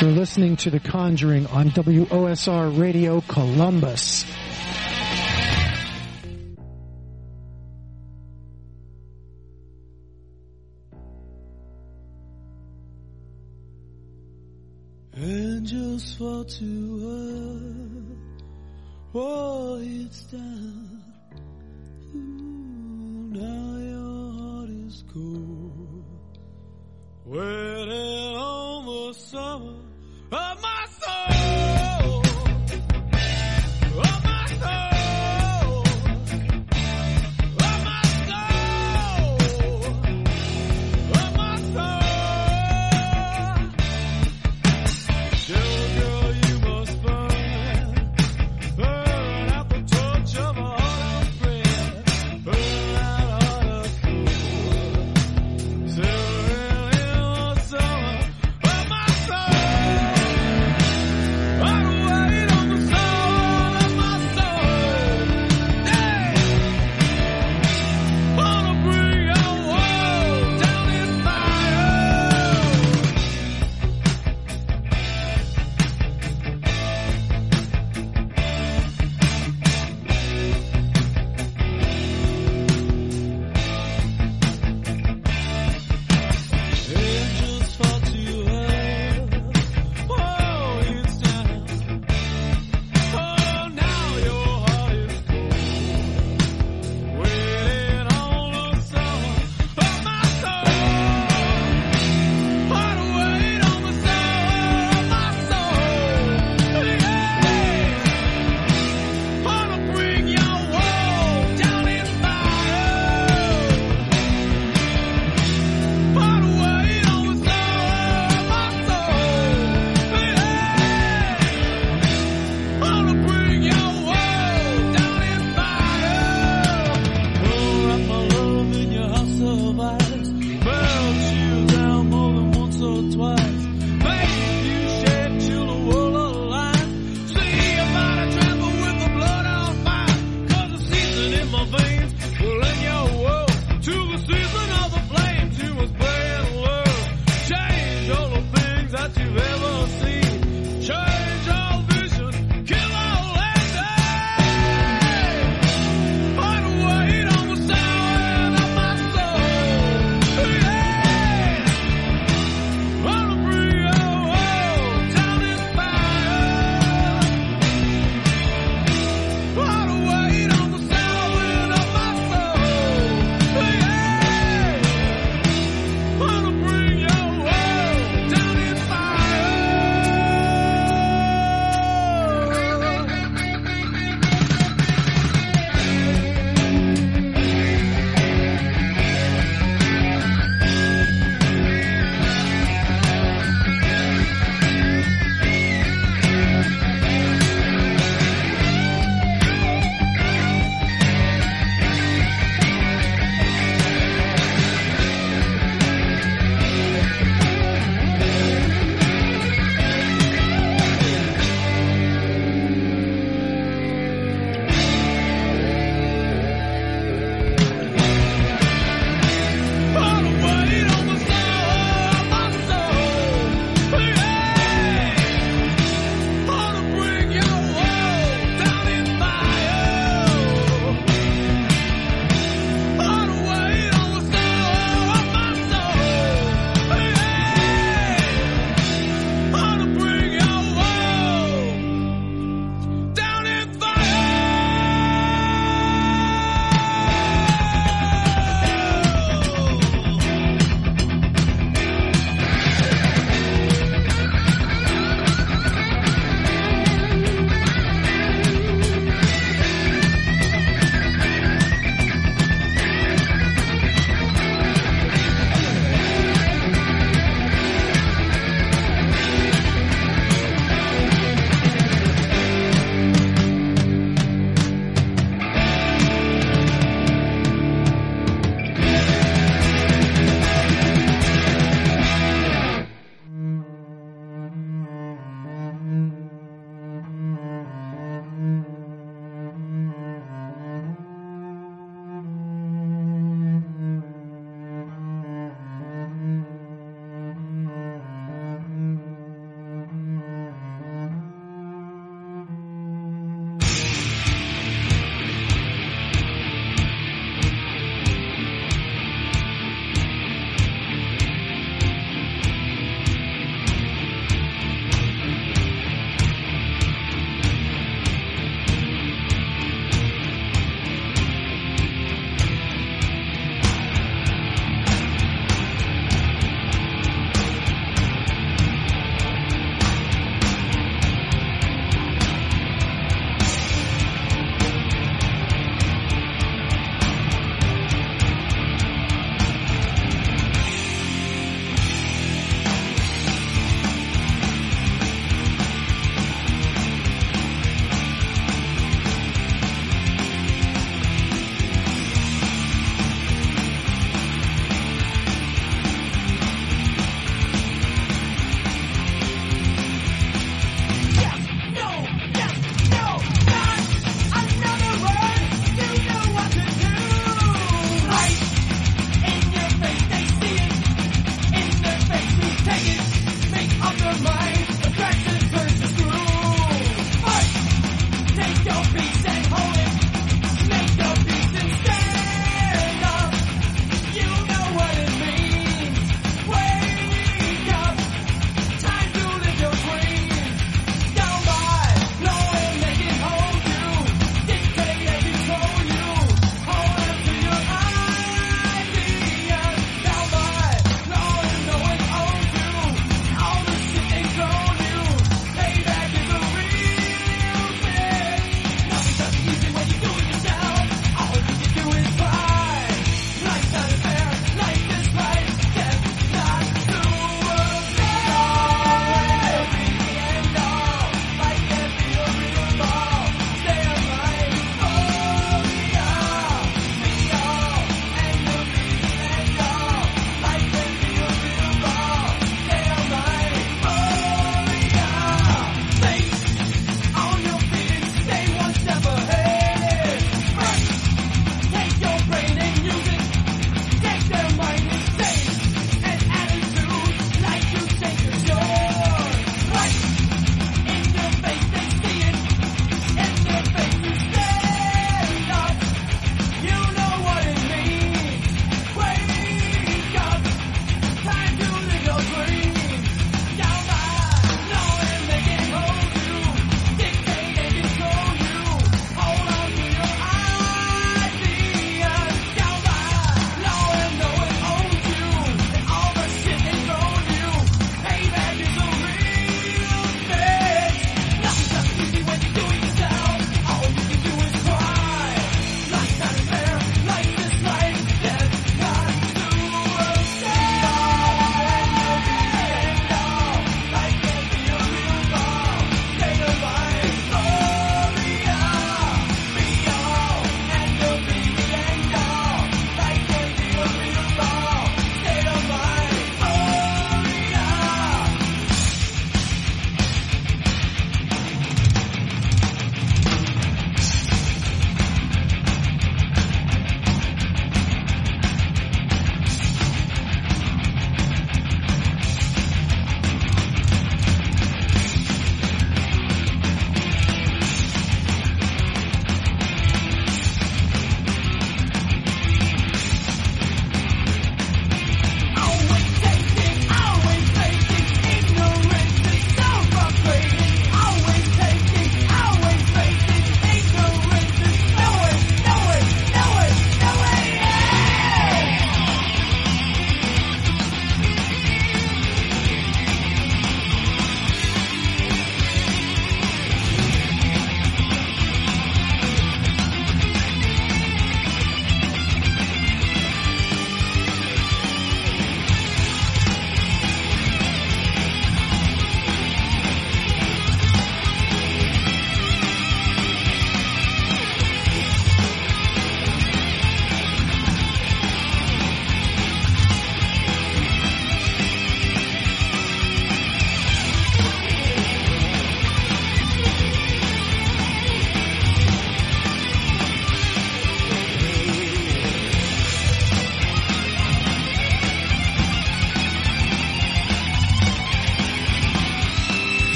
You're listening to The Conjuring on WOSR Radio Columbus. Angels fall to earth. Oh, it's down. Waiting on the summer.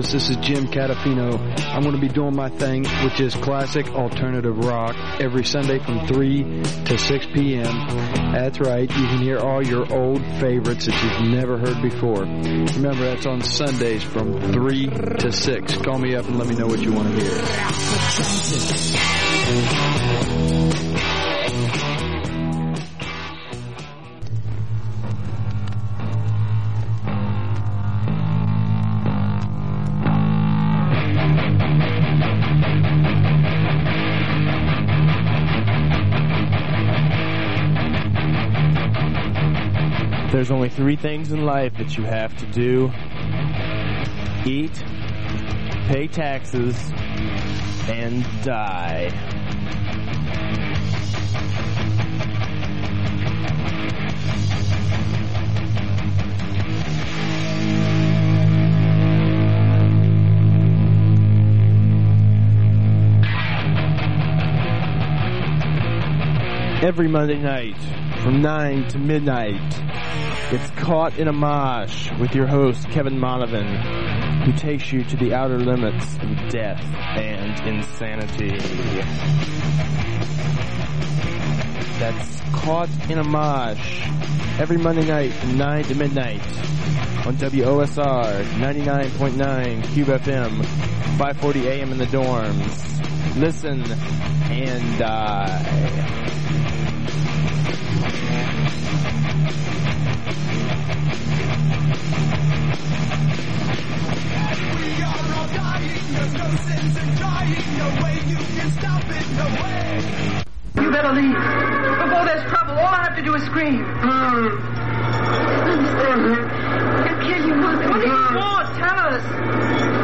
Columbus, this is Jim Catafino. I'm going to be doing my thing, which is classic alternative rock, every Sunday from 3 to 6 p.m. That's right, you can hear all your old favorites that you've never heard before. Remember, that's on Sundays from 3 to 6. Call me up and let me know what you want to hear. Three things in life that you have to do eat, pay taxes, and die. Every Monday night from 9 to midnight, it's Caught in a Mosh with your host, Kevin Monovan, who takes you to the outer limits of death and insanity. That's Caught in a Mosh every Monday night from 9 to midnight on WOSR 99.9 Cube FM, 540 AM in the dorms. Listen and die. You better leave. Before there's trouble, all I have to do is scream. Mm. They'll kill you. What do you want? Tell us.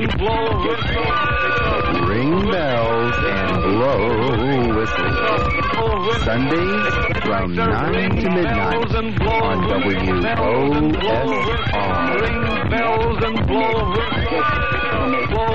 And blow. Ring bells and blow whistles. Sundays from 9 to midnight on WOSR. Ring bells and blow whistles. Blow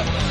Got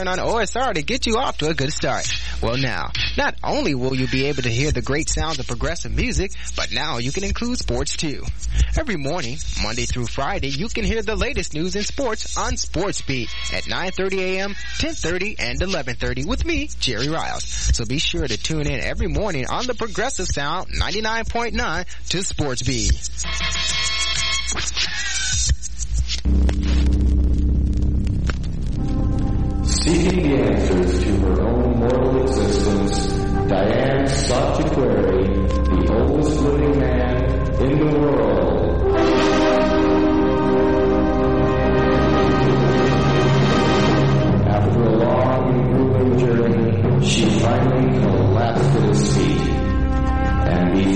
Turn on OSR to get you off to a good start. Well now, not only will you be able to hear the great sounds of progressive music, but now you can include sports too. Every morning, Monday through Friday, you can hear the latest news in sports on Sports Beat at 9.30 a.m., 10.30, and 11.30 with me, Jerry Riles. So be sure to tune in every morning on the Progressive Sound 99.9 to Sports Beat.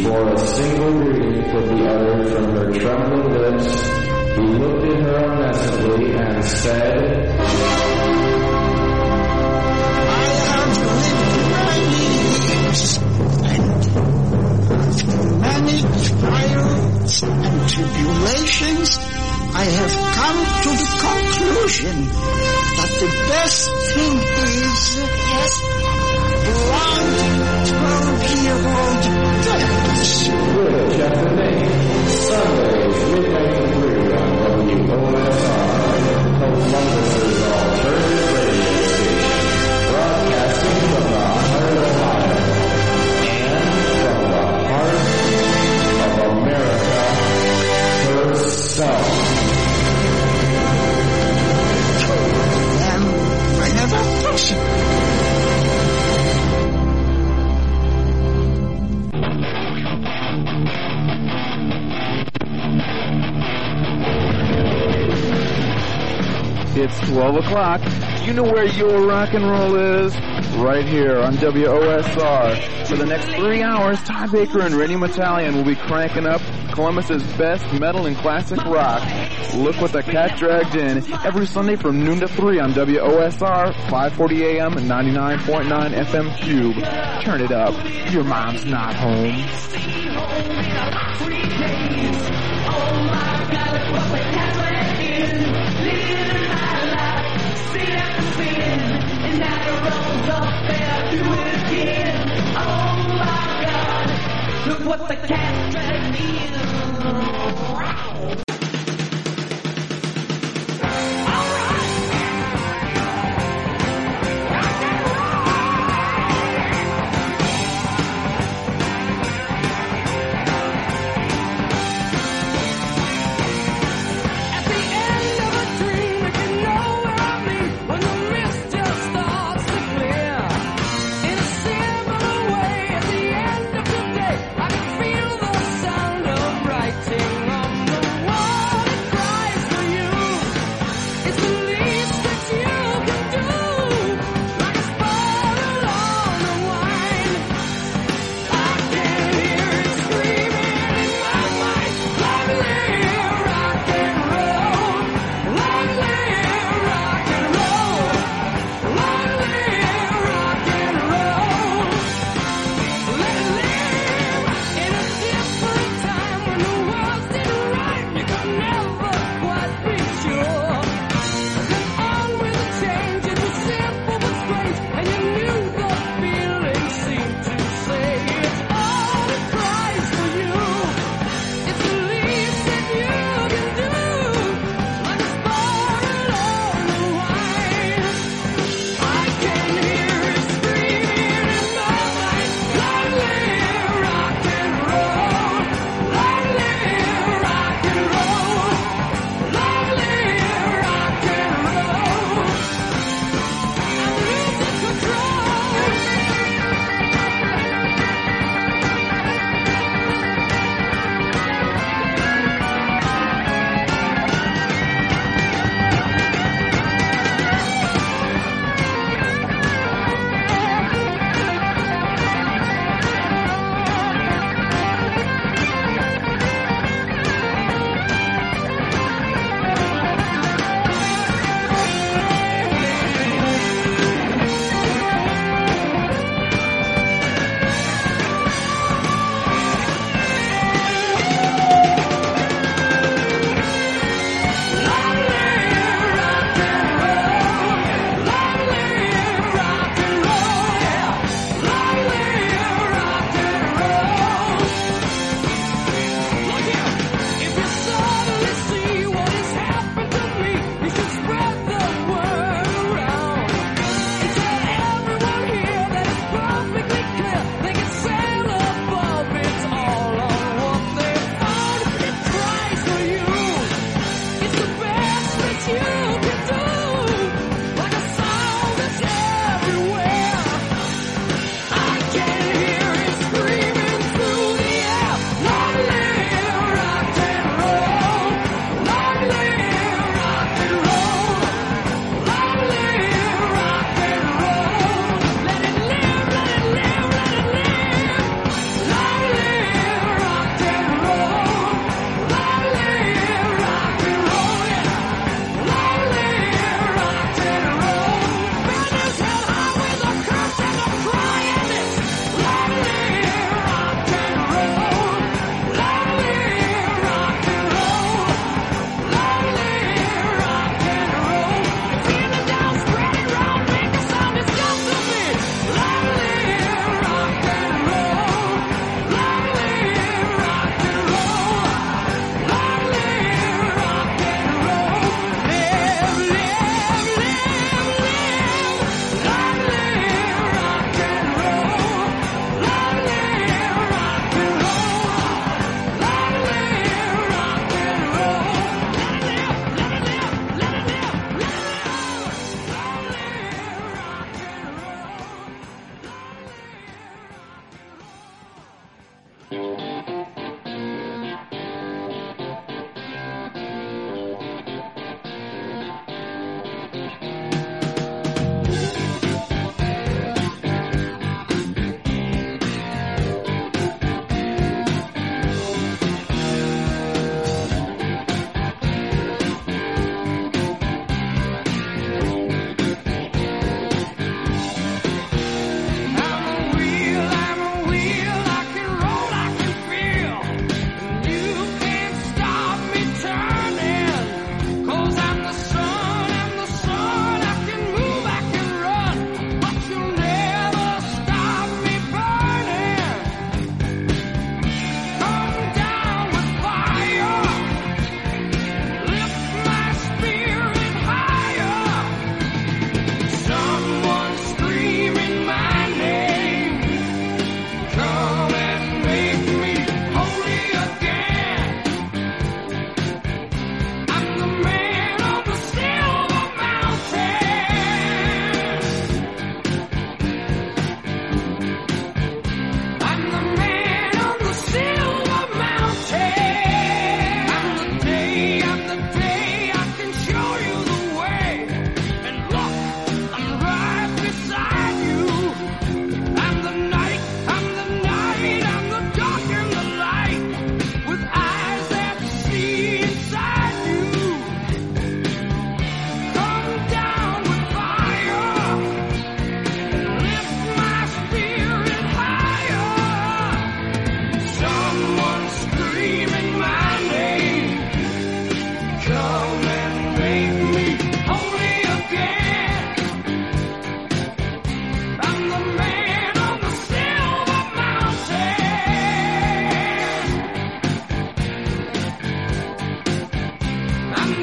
Before a single greeting could be uttered from her trembling lips, he looked at her unmessably and said, I have lived my years and many trials and tribulations, I have come to the conclusion that the best thing is 12-year-old dance. Good, chapter 8. Sundays, midnight to 3 on WOSR, Columbus's alternative It's 12 o'clock. You know where your rock and roll is? Right here on WOSR. For the next three hours, Todd Baker and Rennie Metallian will be cranking up Columbus's best metal and classic rock. Look what the cat dragged in every Sunday from noon to 3 on WOSR, 540 AM, 99.9 FM Cube. Turn it up. Your mom's not home. What the cat dragged me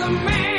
the man.